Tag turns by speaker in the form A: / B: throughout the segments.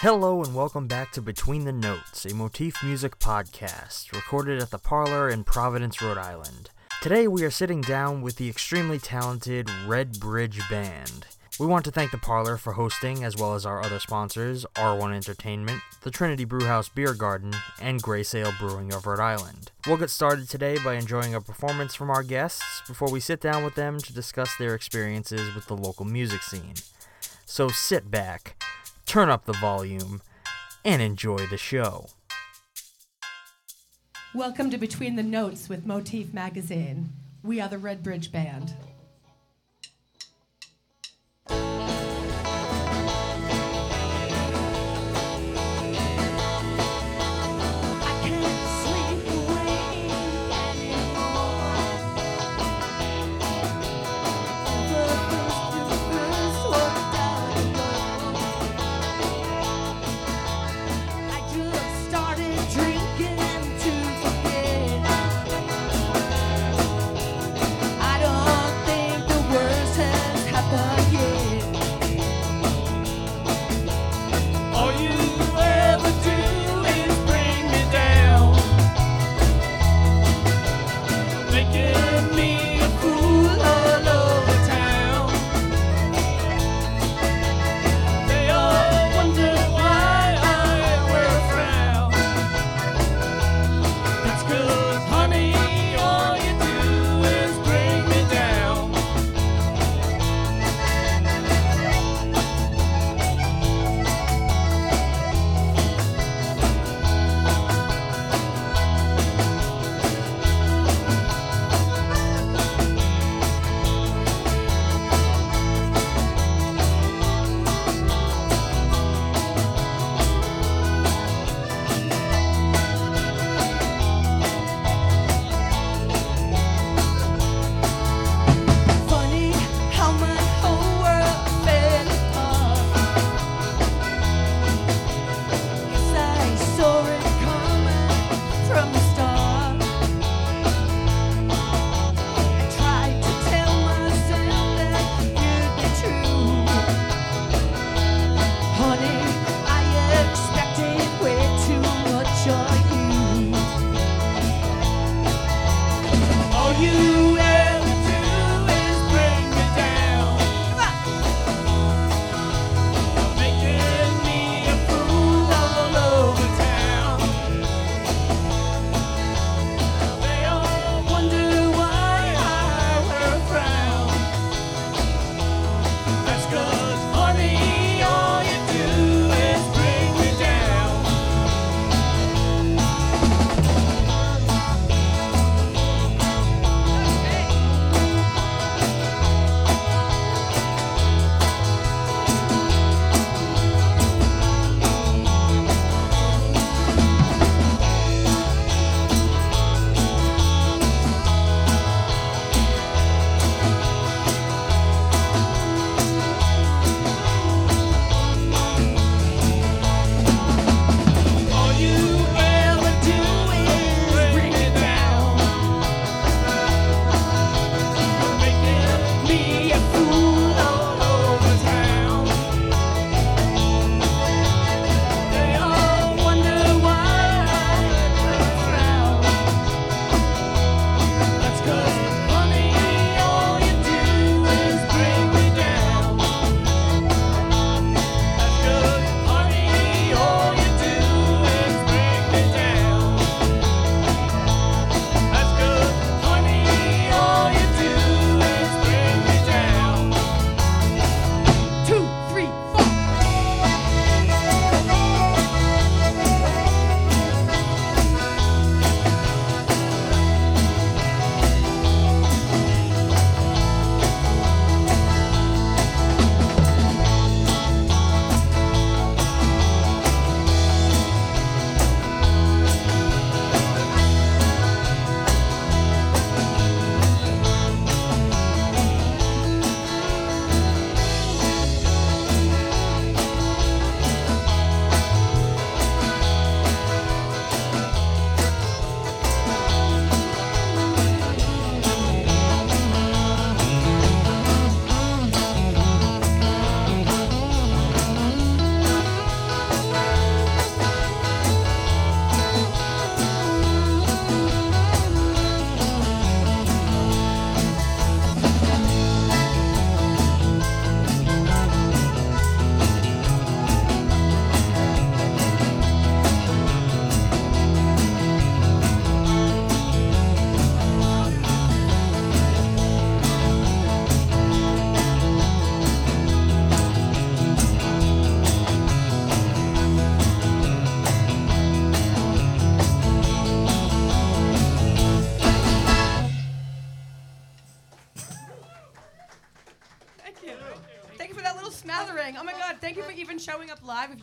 A: Hello and welcome back to Between the Notes, a motif music podcast recorded at the Parlour in Providence, Rhode Island. Today we are sitting down with the extremely talented Red Bridge Band. We want to thank the Parlour for hosting, as well as our other sponsors R1 Entertainment, the Trinity Brewhouse Beer Garden, and Grey Sail Brewing of Rhode Island. We'll get started today by enjoying a performance from our guests before we sit down with them to discuss their experiences with the local music scene. So sit back, turn up the volume, and enjoy the show.
B: Welcome to Between the Notes with Motif Magazine. We are the Red Bridge Band.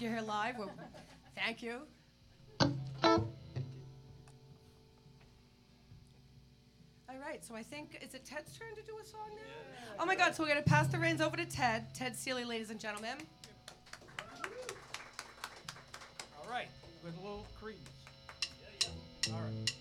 C: you're here live. Well, thank you. All right, so I think, is it Ted's turn to do a song now? Yeah. Oh my God, so we're going to pass the reins over to Ted. Ted Seeley, ladies and gentlemen.
D: All right, with a little Creedence. Yeah, yeah. All right.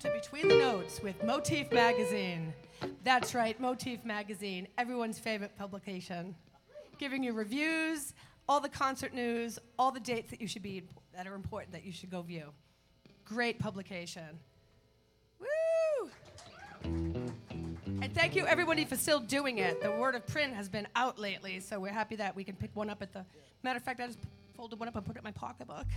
D: To
C: Between the Notes with Motif Magazine. That's right, Motif Magazine, everyone's favorite publication. Giving you reviews, all the concert news, all the dates that you should be that are important that you should go view. Great publication. Woo! And thank you, everybody, for still doing it. The word of print has been out lately, so we're happy that we can pick one up at the. Matter of fact, I just folded one up and put it in my pocketbook.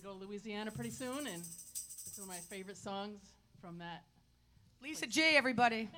E: To go to Louisiana pretty soon, and it's one of my favorite songs from that.
C: Lisa G, everybody.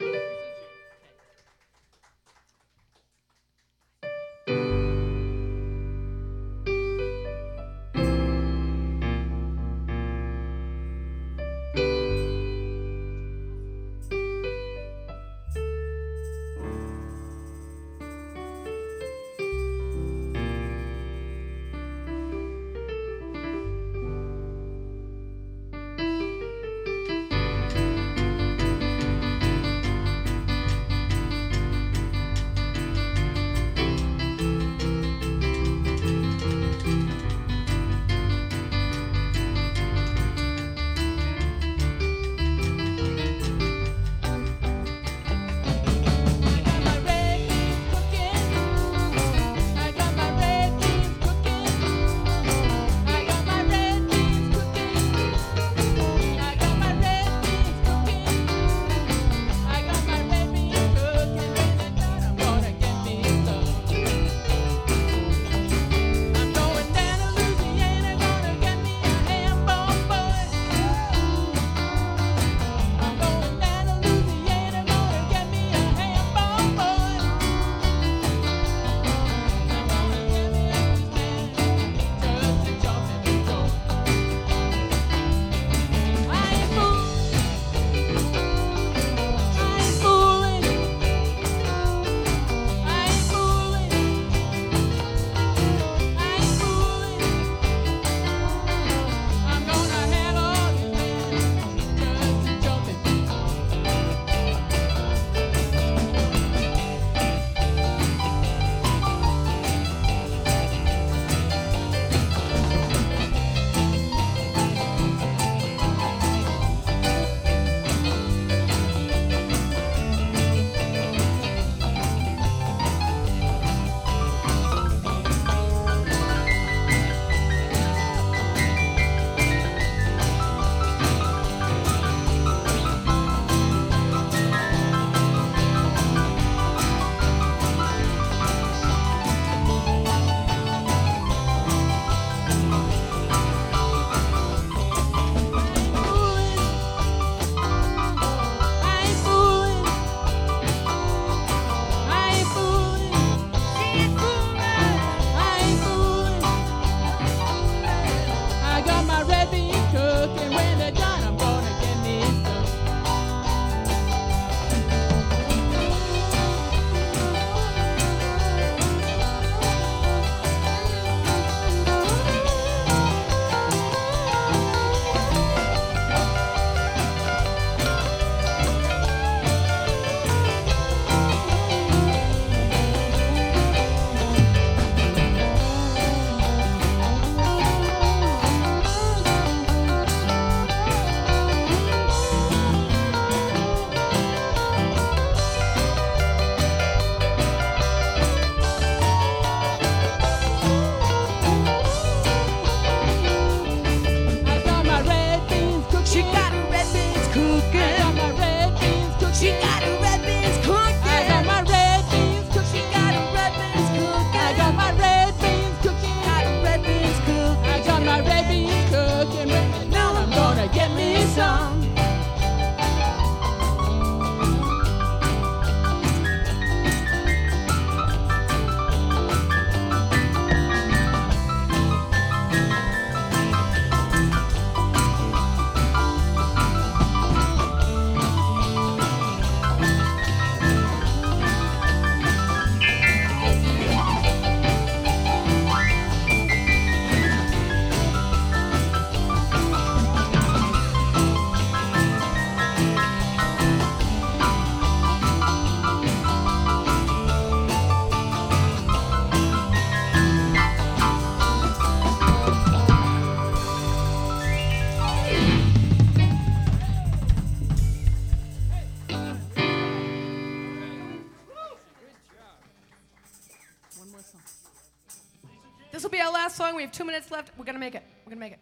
C: Have two minutes left. We're gonna make it. We're gonna make it.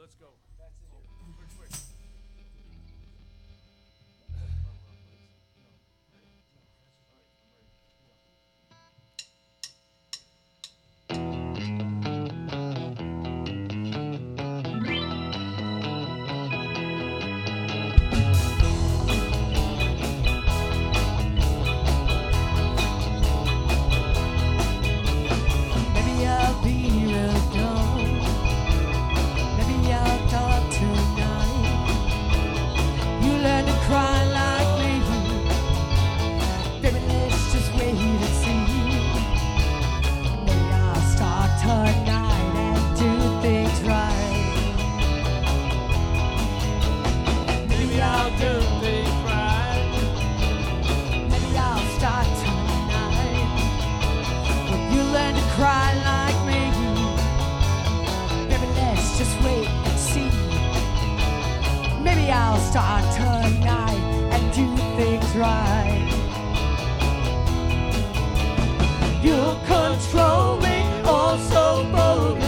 F: Let's go.
B: Start tonight and do things right. You control me oh so boldly,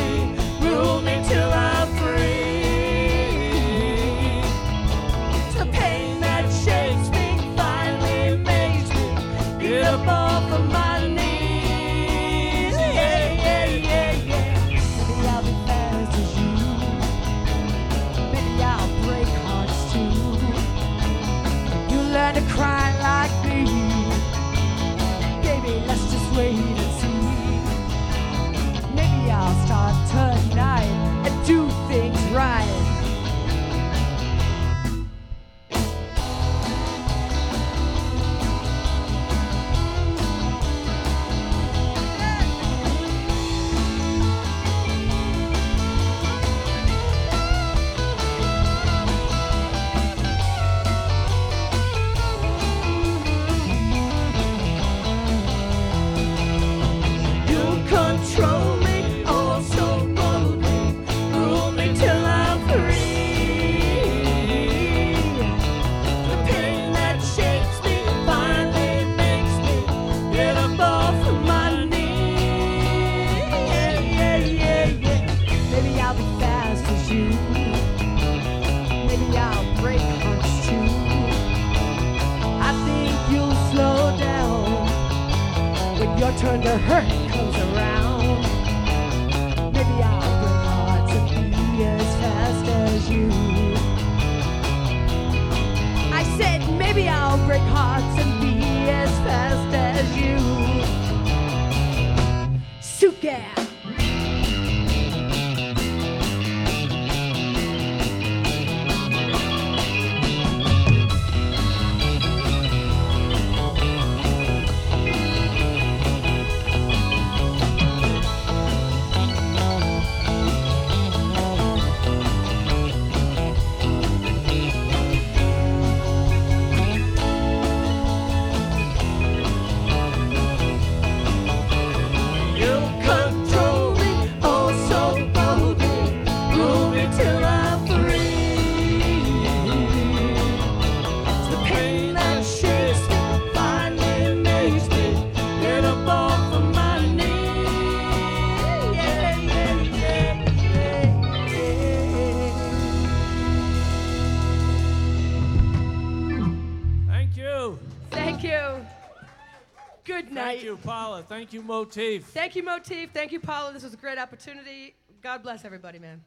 F: Paula. Thank you, Motif.
C: Thank you, Motif. Thank you, Paula. This was a great opportunity. God bless everybody, man.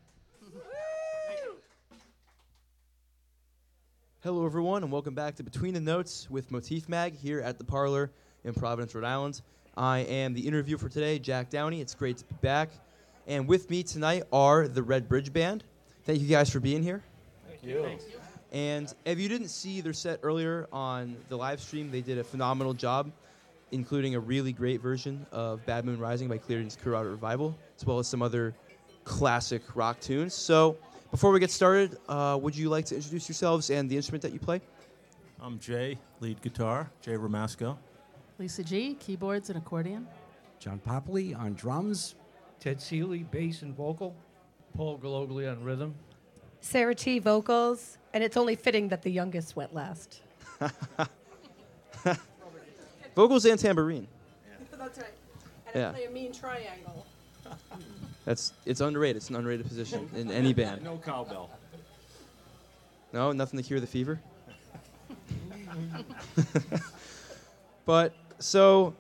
G: Hello, everyone, and welcome back to Between the Notes with Motif Mag here at the Parlour in Providence, Rhode Island. I am the interview for today, Jack Downey. It's great to be back. And with me tonight are the Red Bridge Band. Thank you guys for being here.
F: Thank you.
G: And if you didn't see their set earlier on the live stream, they did a phenomenal job, including a really great version of Bad Moon Rising by Creedence Clearwater Revival, as well as some other classic rock tunes. So, before we get started, uh, would you like to introduce yourselves and the instrument that you play?
H: I'm Jay, lead guitar, Jay Ramasco.
E: Lisa G, keyboards and accordion.
I: John Popley on drums.
J: Ted Seeley, bass and vocal. Paul Galogli on rhythm.
C: Sarah T, vocals. And it's only fitting that the youngest went last.
G: Vocals and tambourine.
C: That's right. And
G: Yeah.
C: I play a mean triangle.
G: That's it's underrated. It's an underrated position in any band.
H: No cowbell.
G: No, nothing to cure the fever. but so,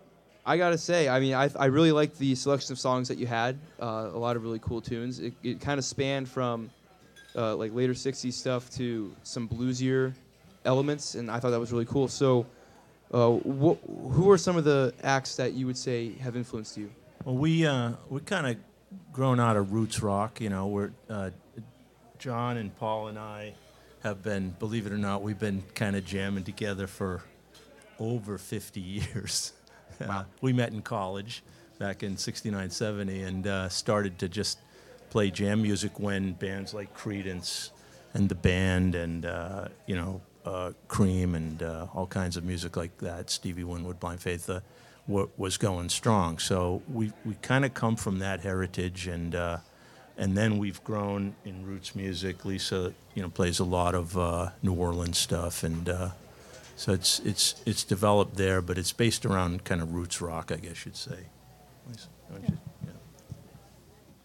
G: I gotta say, I mean, I, I really liked the selection of songs that you had. Uh, a lot of really cool tunes. It, it kind of spanned from uh, like later '60s stuff to some bluesier elements, and I thought that was really cool. So, uh, wh- who are some of the acts that you would say have influenced you?
H: Well, we uh, we kind of grown out of roots rock. You know, we're uh, John and Paul and I have been, believe it or not, we've been kind of jamming together for over 50 years. Uh, we met in college back in 69, 70 and uh, started to just play jam music when bands like Creedence and the band and, uh, you know, uh, Cream and uh, all kinds of music like that, Stevie Winwood, Blind Faith, uh, wa- was going strong. So we, we kind of come from that heritage and uh, and then we've grown in roots music. Lisa, you know, plays a lot of uh, New Orleans stuff, and uh, so it's it's it's developed there, but it's based around kind of roots rock, I guess you'd say. Lisa, why don't you- yeah.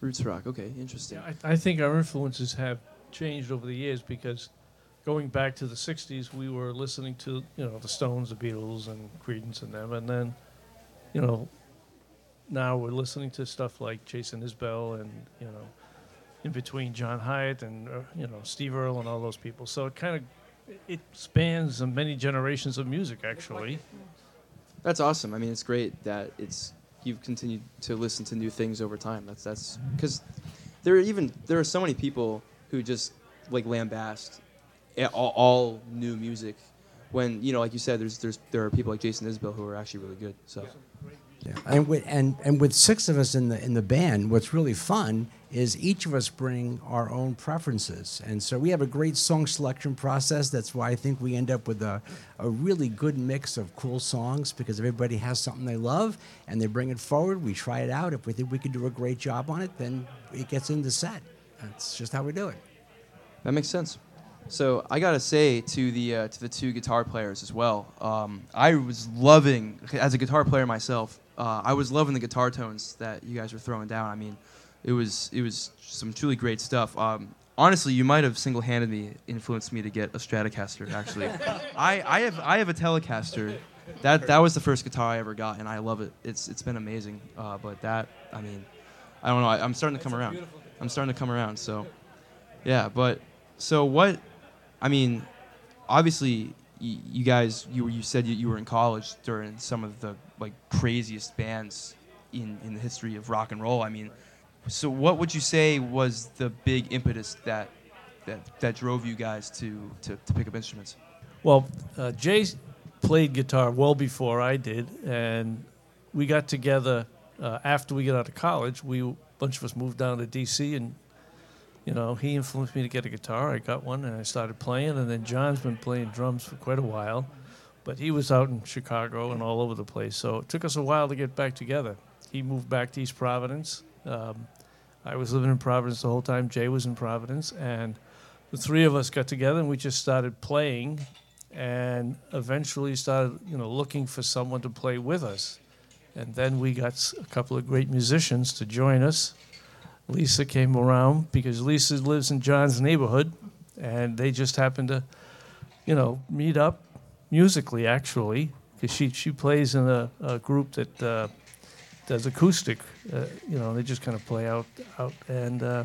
G: Roots rock. Okay, interesting.
F: Yeah, I, I think our influences have changed over the years because going back to the '60s, we were listening to you know the Stones, the Beatles, and Creedence and them, and then you know now we're listening to stuff like Jason Isbell and you know in between John Hiatt and uh, you know Steve Earle and all those people. So it kind of it spans many generations of music actually.
G: That's awesome. I mean, it's great that it's you've continued to listen to new things over time. That's that's because there are even there are so many people who just like lambast all, all new music. When you know, like you said, there's there's there are people like Jason Isbell who are actually really good. So
I: Yeah. And with, and, and with six of us in the in the band, what's really fun is each of us bring our own preferences, and so we have a great song selection process. That's why I think we end up with a, a really good mix of cool songs because everybody has something they love and they bring it forward. We try it out. If we think we can do a great job on it, then it gets in the set. That's just how we do it.
G: that makes sense. So I gotta say to the uh, to the two guitar players as well. Um, I was loving as a guitar player myself. Uh, I was loving the guitar tones that you guys were throwing down. I mean, it was it was some truly great stuff. Um, honestly, you might have single-handedly influenced me to get a Stratocaster. Actually, I, I have I have a Telecaster. That that was the first guitar I ever got, and I love it. It's it's been amazing. Uh, but that I mean, I don't know. I, I'm starting to come around. I'm starting to come around. So, yeah. But so what? I mean, obviously, you guys, you you said you, you were in college during some of the like craziest bands in in the history of rock and roll. I mean, so what would you say was the big impetus that that that drove you guys to to, to pick up instruments?
F: Well, uh, Jay played guitar well before I did, and we got together uh, after we got out of college. We a bunch of us moved down to D.C. and you know he influenced me to get a guitar. I got one and I started playing, and then John's been playing drums for quite a while, but he was out in Chicago and all over the place. So it took us a while to get back together. He moved back to East Providence. Um, I was living in Providence the whole time. Jay was in Providence, and the three of us got together and we just started playing and eventually started you know looking for someone to play with us and then we got a couple of great musicians to join us lisa came around because lisa lives in john's neighborhood and they just happened to you know meet up musically actually because she, she plays in a, a group that uh, does acoustic uh, you know they just kind of play out out and uh,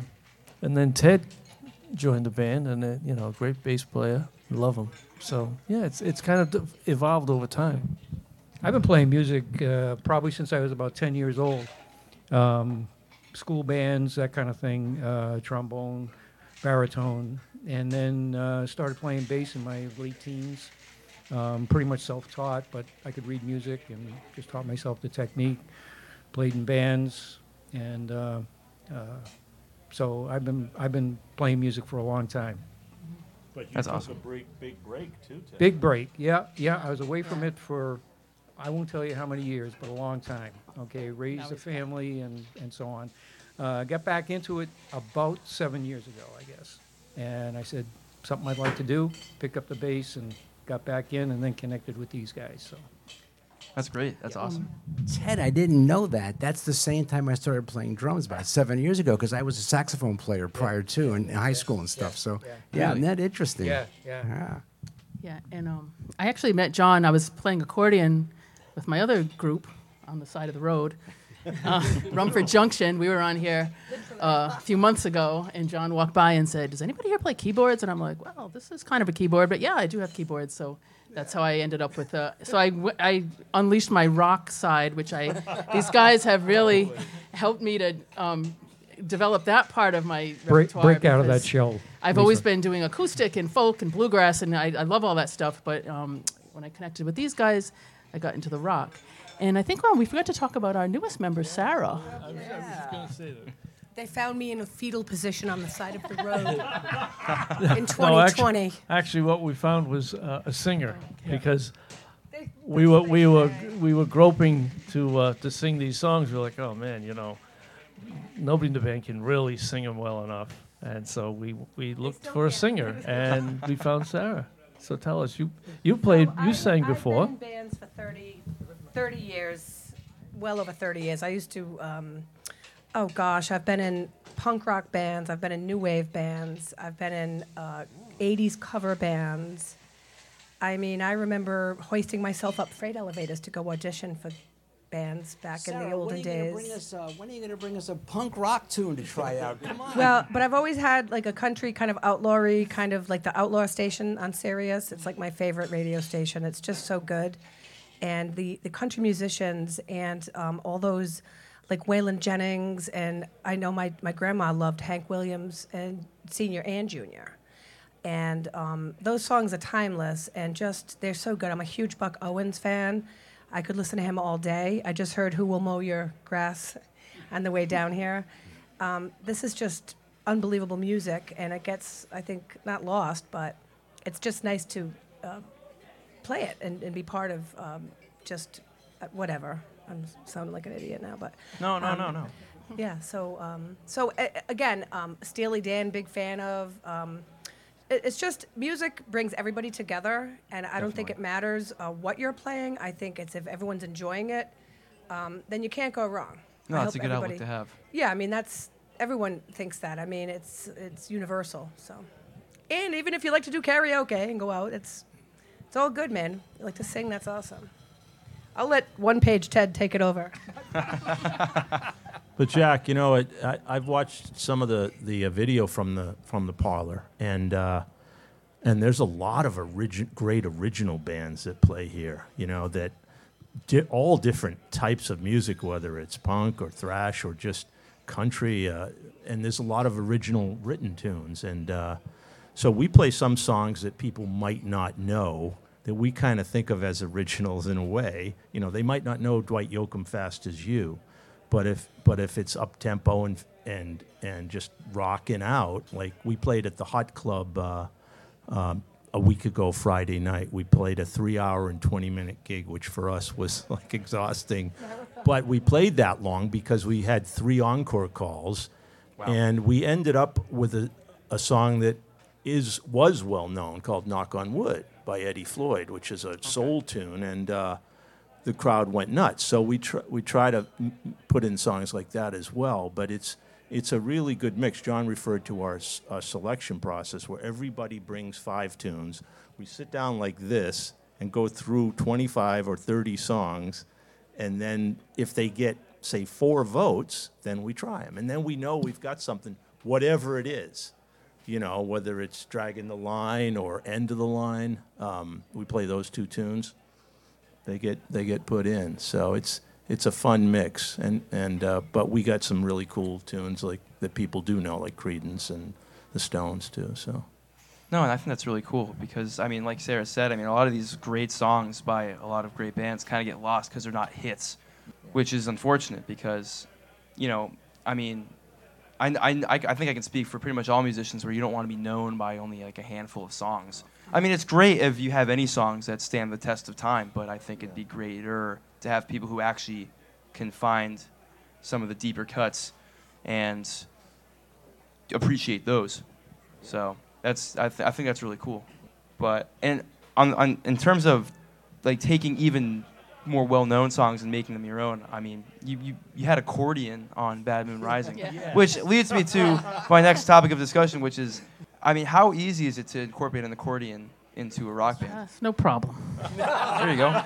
F: and then ted joined the band and uh, you know great bass player love him so yeah it's it's kind of evolved over time
J: I've been playing music uh, probably since I was about 10 years old. Um, school bands, that kind of thing, uh, trombone, baritone, and then uh, started playing bass in my late teens. Um, pretty much self-taught, but I could read music and just taught myself the technique. Played in bands, and uh, uh, so I've been I've been playing music for a long time.
H: But you
G: That's
H: took
G: awesome.
H: a break, big break too. Ted.
J: Big break, yeah, yeah. I was away from it for, I won't tell you how many years, but a long time. Okay, raised a family and, and so on. Uh, got back into it about seven years ago, I guess. And I said, something I'd like to do, picked up the bass and got back in and then connected with these guys, so.
G: That's great. That's awesome.
I: Ted, I didn't know that. That's the same time I started playing drums about seven years ago because I was a saxophone player prior to in high school and stuff. So, yeah, isn't that interesting?
J: Yeah, yeah.
I: Yeah.
E: Yeah, and um, I actually met John. I was playing accordion with my other group on the side of the road, uh, Rumford Junction. We were on here uh, a few months ago, and John walked by and said, "Does anybody here play keyboards?" And I'm like, "Well, this is kind of a keyboard, but yeah, I do have keyboards." So that's how I ended up with. Uh, so I, w- I unleashed my rock side, which I these guys have really helped me to um, develop that part of my
J: Break,
E: repertoire
J: break out of that shell.
E: I've
J: Lisa.
E: always been doing acoustic and folk and bluegrass, and I, I love all that stuff. But um, when I connected with these guys, I got into the rock. And I think oh, we forgot to talk about our newest member, Sarah.
C: They found me in a fetal position on the side of the road in
F: No, actu-
C: 2020.
F: Actually, what we found was uh, a singer because we were we were we were groping to uh, to sing these songs. We are like, oh man, you know, nobody in the band can really sing them well enough, and so we we looked for a singer, and we found Sarah. So tell us, you you played, you sang before.
C: I've been in bands for 30, 30 years, well over 30 years. I used to, um, oh gosh, I've been in punk rock bands, I've been in new wave bands, I've been in uh, 80s cover bands. I mean, I remember hoisting myself up freight elevators to go audition for bands back in the
I: Sarah,
C: olden
I: when are gonna
C: days.
I: Bring us, uh, when are you going to bring us a punk rock tune to try out? Come on.
C: Well, but I've always had like a country kind of outlawry, kind of like the outlaw station on Sirius. It's like my favorite radio station. It's just so good, and the the country musicians and um, all those like Waylon Jennings and I know my my grandma loved Hank Williams and senior and junior. And um, those songs are timeless and just they're so good. I'm a huge Buck Owens fan. I could listen to him all day. I just heard "Who Will Mow Your Grass" on the way down here. Um, this is just unbelievable music, and it gets, I think, not lost, but it's just nice to uh, play it and, and be part of um, just uh, whatever. I'm sounding like an idiot now, but
G: No, no,
C: um,
G: no, no.
C: yeah. So, um, so a- again, um, Steely Dan, big fan of. Um, it, it's just music brings everybody together, and I don't think it matters uh, what you're playing. I think it's if everyone's enjoying it, um, then you can't go wrong.
G: No,
C: I
G: that's a good outlook to have.
C: Yeah, I mean that's everyone thinks that. I mean it's it's universal. So, and even if you like to do karaoke and go out, it's it's all good, man. You like to sing, that's awesome. I'll let one page Ted take it over.
H: But Jack, you know, I, I've watched some of the the uh, video from the from the Parlour, and uh, and there's a lot of origin, great original bands that play here. You know that di- all different types of music, whether it's punk or thrash or just country, uh, and there's a lot of original written tunes, and uh, so we play some songs that people might not know that we kind of think of as originals in a way. You know, they might not know Dwight Yoakam "Fast as You." but if but if it's up tempo and and and just rocking out like we played at the hot club uh, um, a week ago friday night we played a three hour and 20 minute gig which for us was like exhausting but we played that long because we had three encore calls and we ended up with a, a song that is was well known called knock on wood by eddie floyd which is a soul tune and uh, the crowd went nuts. So we try, we try to m- put in songs like that as well. But it's it's a really good mix. John referred to our, s- our selection process where everybody brings five tunes. We sit down like this and go through 25 or 30 songs, and then if they get say four votes, then we try them, and then we know we've got something, whatever it is. You know, whether it's dragging the line or end of the line, um, we play those two tunes they get they get put in. So it's it's a fun mix, and and uh, but we got some really cool tunes like that people do know, like Creedence and the Stones too. So
G: No, and I think that's really cool because I mean, like Sarah said, I mean, a lot of these great songs by a lot of great bands kind of get lost because they're not hits, which is unfortunate because, you know, I mean, I, I I think I can speak for pretty much all musicians where you don't want to be known by only like a handful of songs. I mean, it's great if you have any songs that stand the test of time, but I think it'd be greater to have people who actually can find some of the deeper cuts and appreciate those. So that's I, th- I think that's really cool. But and on, on in terms of like taking even more well-known songs and making them your own. I mean, you, you, you had accordion on Bad Moon Rising,
E: Yeah.
G: which leads me to my next topic of discussion, which is, I mean, how easy is it to incorporate an accordion into a rock band?
E: Yes, no problem.
G: There you go.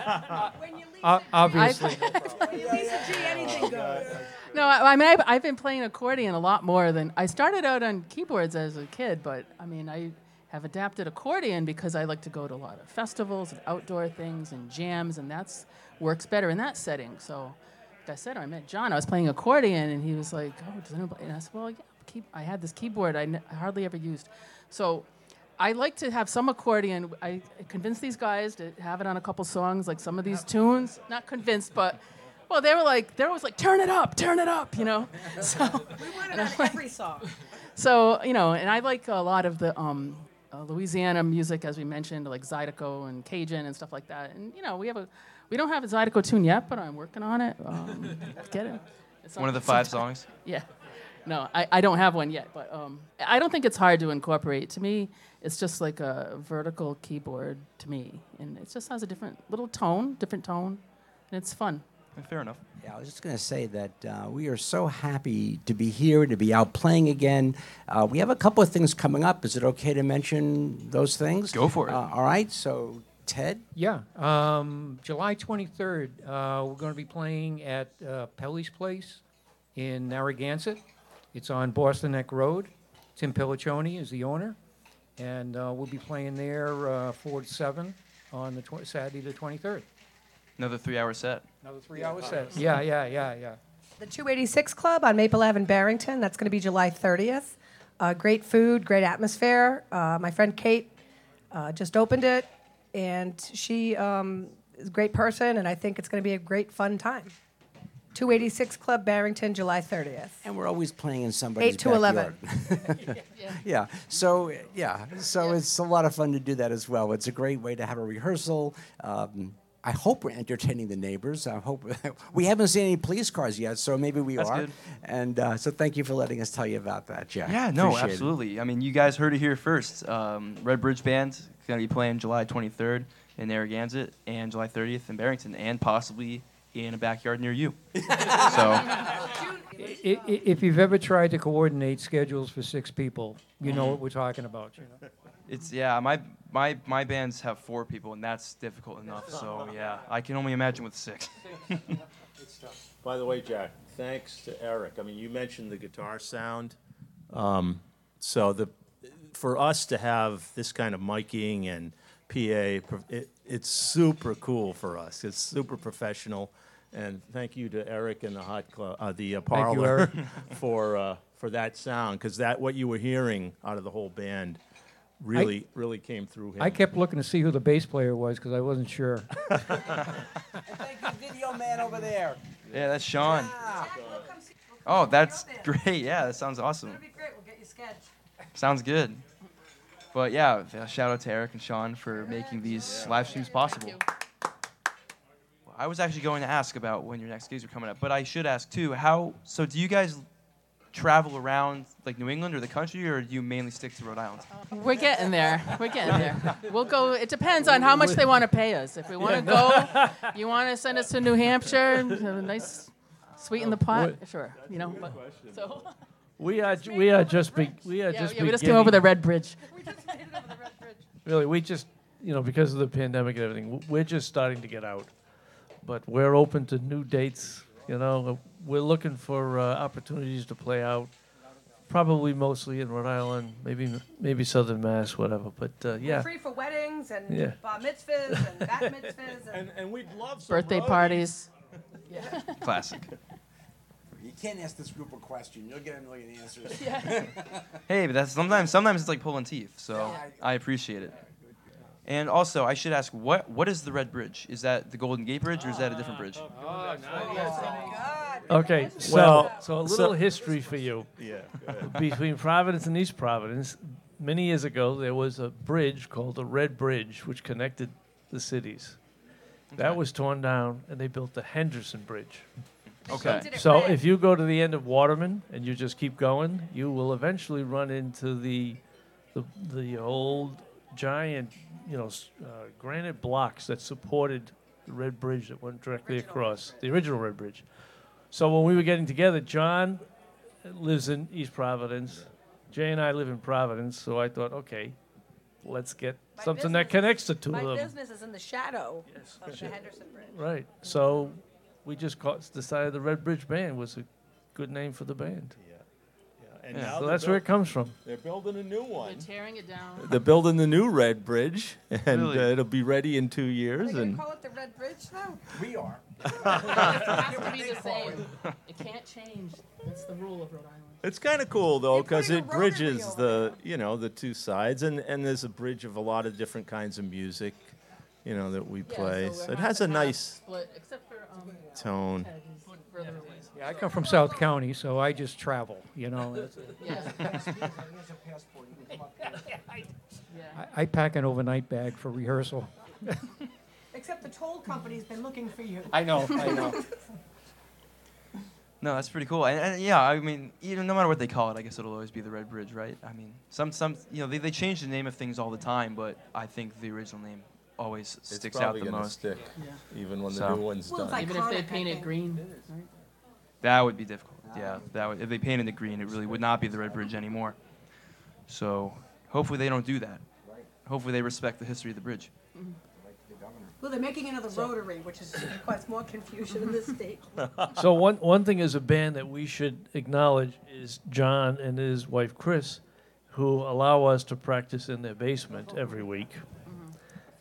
J: O- obviously.
C: Lisa G, anything goes.
E: No, I, I mean, I've, I've been playing accordion a lot more than I started out on keyboards as a kid, but I mean, I have adapted accordion because I like to go to a lot of festivals and outdoor things and jams, and that's works better in that setting. So, like I said, I met John. I was playing accordion, and he was like, "Oh, does anybody?" And I said, "Well, yeah, key- I had this keyboard I, n- I hardly ever used." So, I like to have some accordion. I convinced these guys to have it on a couple songs, like some of these tunes. Not convinced, but well, they were like, they were always like, turn it up, turn it up, you know. So,
C: We want it on every song.
E: so you know, and I like a lot of the um, uh, Louisiana music, as we mentioned, like Zydeco and Cajun and stuff like that. And you know, we have a, we don't have a Zydeco tune yet, but I'm working on it. Um, get it? It's
G: One of the five
E: sometime.
G: songs.
E: Yeah. No, I, I don't have one yet, but um, I don't think it's hard to incorporate. To me, it's just like a vertical keyboard to me, and it just has a different little tone, different tone, and it's fun.
G: Fair enough.
I: Yeah, I was just going to say that uh, we are so happy to be here, to be out playing again. Uh, we have a couple of things coming up. Is it okay to mention those things?
G: Go for it.
I: Uh, all right. So, Ted?
J: Yeah. Um, July 23rd, uh, we're going to be playing at uh, Pelly's Place in Narragansett. It's on Boston Neck Road. Tim Pilliccioni is the owner. And uh, we'll be playing there uh, 4 to 7 on the tw- Saturday the 23rd.
G: Another three-hour set.
J: Another three hour set. Yeah, yeah, yeah, yeah.
C: The 286 Club on Maple Ave in Barrington. That's going to be July 30th. Uh, great food, great atmosphere. Uh, my friend Kate uh, just opened it, and she um, is a great person, and I think it's going to be a great fun time. 286 Club Barrington, July 30th.
I: And we're always playing in somebody's
C: Eight to 11.
I: backyard. yeah. So yeah. So it's a lot of fun to do that as well. It's a great way to have a rehearsal. Um, I hope we're entertaining the neighbors. I hope we haven't seen any police cars yet, so maybe we
G: That's
I: are.
G: good.
I: And uh, so thank you for letting us tell you about that, Jack.
G: Yeah, no,
I: Appreciate it.
G: absolutely. I mean, you guys heard it here first. Um, Red Bridge Band is going to be playing July 23rd in Narragansett and July 30th in Barrington, and possibly in a backyard near you. so,
J: I- i- If you've ever tried to coordinate schedules for six people, you know what we're talking about. You know?
G: it's yeah, my my my bands have four people, and that's difficult enough. So yeah, I can only imagine with six.
H: By the way, Jack, thanks to Eric. I mean, you mentioned the guitar sound. Um, so the for us to have this kind of miking and PA, it, it's super cool for us. It's super professional. And thank you to Eric and the Hot Club, uh, the uh,
J: Thank you, Parlour,
H: for uh, for that sound because that what you were hearing out of the whole band really really came through him.
J: I kept looking to see who the bass player was because I wasn't sure.
I: and Thank you, video man over there.
G: Yeah, that's Sean. Oh, that's great. Yeah, that sounds awesome.
C: That'd be great. We'll get you sketch.
G: Sounds good. But yeah, shout out to Eric and Sean for making these live streams possible. I was actually going to ask about when your next gigs are coming up, but I should ask too. How so? Do you guys travel around like New England or the country, or do you mainly stick to Rhode Island?
E: We're getting there. We're getting there. We'll go. It depends on how much they want to pay us. If we want to go, you want to send us to New Hampshire, have a nice sweeten the pot. Sure, you know. But, so
F: We are j- we are just be, we are
E: yeah,
F: just
E: yeah, we just came over the Red Bridge. We just made it over the red bridge.
F: Really we just you know because of the pandemic and everything w- we're just starting to get out but we're open to new dates you know we're looking for uh, opportunities to play out probably mostly in Rhode Island maybe maybe Southern Mass whatever but uh,
C: We're
F: yeah
C: free for weddings and
F: Yeah.
C: bar mitzvahs and bat mitzvahs. And,
H: and we'd love
E: Birthday parties.
G: Classic.
I: You can't ask this group a question. You'll get a million answers.
G: Hey, but that's sometimes sometimes it's like pulling teeth. So I appreciate it. And also, I should ask, what what is the Red Bridge? Is that the Golden Gate Bridge, or is that a different bridge?
F: Oh, oh, oh, okay so
H: Well,
F: so a
H: so-
F: little history for you
H: Yeah.
F: between Providence and East Providence many years ago there was a bridge called the Red Bridge which connected the cities that was torn down and they built the Henderson Bridge
G: Okay.
F: So
C: red.
F: if you go to the end of Waterman and you just keep going, you will eventually run into the the, the old giant, you know, s- uh, granite blocks that supported the red bridge that went directly across, the original red bridge. So when we were getting together, John lives in East Providence. Jay and I live in Providence, so I thought, okay, let's get
K: My
F: something that
K: business-
F: connects the two
K: My
F: of them.
K: business is in the shadow of the Henderson Bridge.
F: Right. So we just caught, decided the Red Bridge Band was a good name for the band.
H: And
F: Yeah,
H: now
F: so
H: they're
F: that's where it comes from.
H: They're building a new one.
E: They're tearing it down.
H: They're building the new Red Bridge, and
G: Really?
H: uh, it'll be ready in two years.
K: Are
H: And
K: call it the Red Bridge now?
I: We are.
E: It has to be the same. It can't change. That's the rule of Rhode Island.
H: it's kind of cool though, because it bridges the you know the two sides, and and there's a bridge of a lot of different kinds of music, you know that we play. so it has a nice
E: split, except for
H: tone.
E: Ted, he's further away.
J: Yeah, I come from South County, so I just travel, you know. It's-
E: Yeah.
J: I, I pack an overnight bag for rehearsal.
C: Except the toll company's been looking for you.
J: I know, I know.
G: No, that's pretty cool. And, and yeah, I mean, even no matter what they call it, I guess it'll always be the Red Bridge, right? I mean, some some you know they, they change the name of things all the time, but I think the original name always
H: It's
G: sticks out
H: probably
G: the
H: gonna
G: most.
H: stick,
E: Yeah.
H: even when
G: So-
H: the new one's
C: Well, it's
H: done.
C: like-
E: Even if they
C: Iconic, I
E: paint it
C: think.
E: green. right?
G: That would be difficult. Yeah, that would, if they painted it green, it really would not be the Red Bridge anymore. So hopefully they don't do that. Hopefully they respect the history of the bridge. Mm-hmm.
C: Well, they're making another rotary, which is cause more confusion in this state.
F: so one one thing as a band that we should acknowledge is John and his wife Chris, who allow us to practice in their basement every week.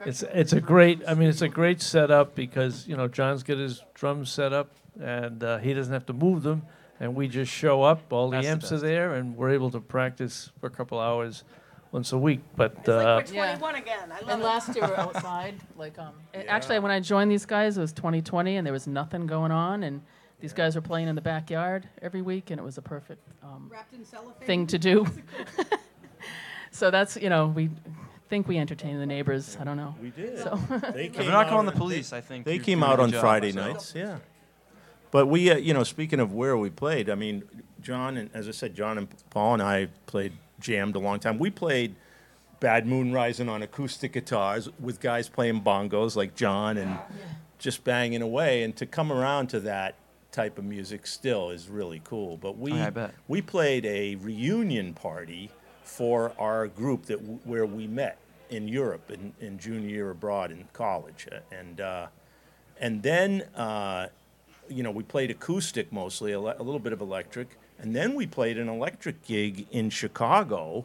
F: It's it's a great I mean it's a great setup because you know John's got his drums set up and uh, he doesn't have to move them and we just show up all the
G: That's the
F: amps are
G: best.
F: there and we're able to practice for a couple hours once a week. But
C: It's
F: uh,
C: like we're
E: Yeah.
C: 21 again. I love
E: And
C: it.
E: last year we were outside, like um. a- Actually, when I joined these guys, it was 2020, and there was nothing going on, and these guys were playing in the backyard every week, and it was a perfect um,
C: Wrapped in cellophane.
E: thing to do. so that's you know we think we entertained the neighbors. I don't know.
H: We did.
E: So
H: They
G: If
H: came
G: they're not
H: out
G: calling the
H: on-
G: police, I think
H: They
G: you're
H: came
G: doing
H: out
G: good
H: on
G: job,
H: Friday
G: so.
H: nights, yeah. But we, uh, you know, speaking of where we played, I mean, John and as I said, John and Paul and I played jammed a long time. We played Bad Moon Rising on acoustic guitars with guys playing bongos like John and just banging away. And to come around to that type of music still is really cool. But we
G: Oh, yeah, I bet.
H: we played a reunion party for our group that w- where we met in Europe in, in junior year abroad in college, Uh, and uh, and then uh, you know we played acoustic mostly, a, le- a little bit of electric, and then we played an electric gig in Chicago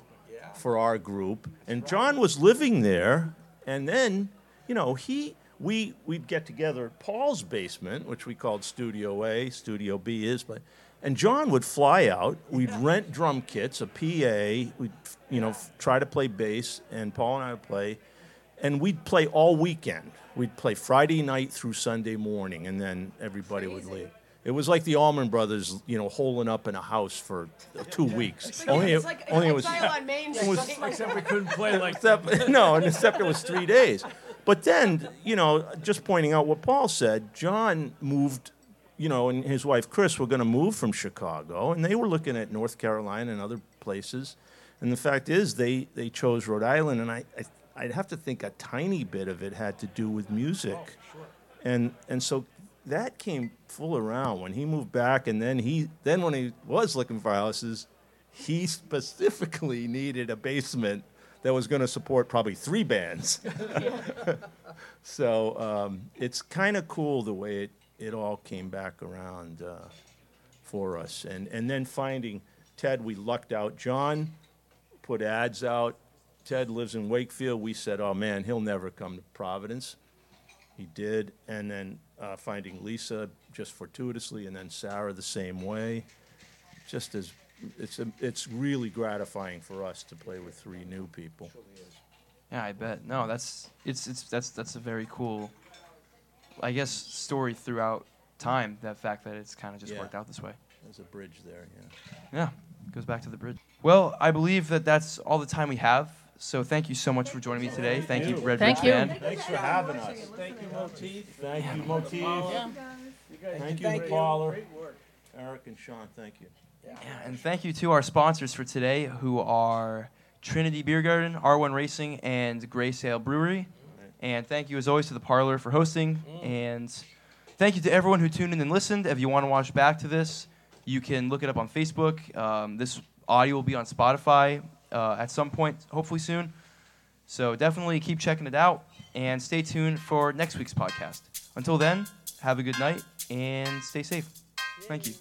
H: for our group, and John was living there, and then you know he. We, we'd get together at Paul's basement, which we called Studio A, Studio B is, but and John would fly out. We'd rent drum kits, a PA. We'd, you know, f- try to play bass, and Paul and I would play. And we'd play all weekend. We'd play Friday night through Sunday morning, and then everybody would leave. It was like the Allman Brothers, you know, holing up in a house for uh, two weeks. only, it-
C: like
H: only it was
C: Exile on Main
H: it was-
C: Street.
F: except we couldn't play like
H: except no, and except it was three days. But then, you know, just pointing out what Paul said, John moved, you know, and his wife Chris were going to move from Chicago, and they were looking at North Carolina and other places. And the fact is, they they chose Rhode Island, and I, I I'd have to think a tiny bit of it had to do with music, and and so that came full around when he moved back, and then he then when he was looking for houses, he specifically needed a basement that was going to support probably three bands. so um, it's kind of cool the way it, it all came back around uh, for us. And, and then finding Ted, we lucked out. John put ads out. Ted lives in Wakefield. We said, oh man, he'll never come to Providence. He did. And then uh, finding Lisa just fortuitously, and then Sarah the same way. Just as it's, a, it's really gratifying for us to play with three new people.
G: Yeah, I bet. No, that's it's it's that's that's a very cool, I guess, story throughout time. That fact that it's kind of just
H: Yeah.
G: worked out this way.
H: There's a bridge there, yeah.
G: Yeah, goes back to the bridge. Well, I believe that that's all the time we have. So thank you so much for joining me today. Thank you, Red
E: Thank
G: Bridge
E: you.
G: Band.
H: Thanks for having us.
F: Thank you, Motif.
H: Thank you, Motif.
E: yeah.
H: Thank you, Paula. Eric and Sean, thank you.
G: Yeah, and thank you to our sponsors for today, who are Trinity Beer Garden, R1 Racing, and Grey Sail Brewery. And thank you, as always, to the Parlour for hosting. And thank you to everyone who tuned in and listened. If you want to watch back to this, you can look it up on Facebook. Um, this audio will be on Spotify uh, at some point, hopefully soon. So definitely keep checking it out and stay tuned for next week's podcast. Until then, have a good night and stay safe. Thank you.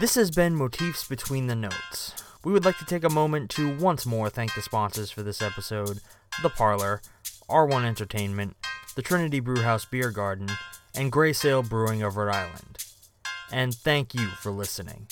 A: This has been Motifs Between the Notes. We would like to take a moment to once more thank the sponsors for this episode The Parlour, R1 Entertainment, the Trinity Brewhouse Beer Garden, and Grey Sail Brewing of Rhode Island. And thank you for listening.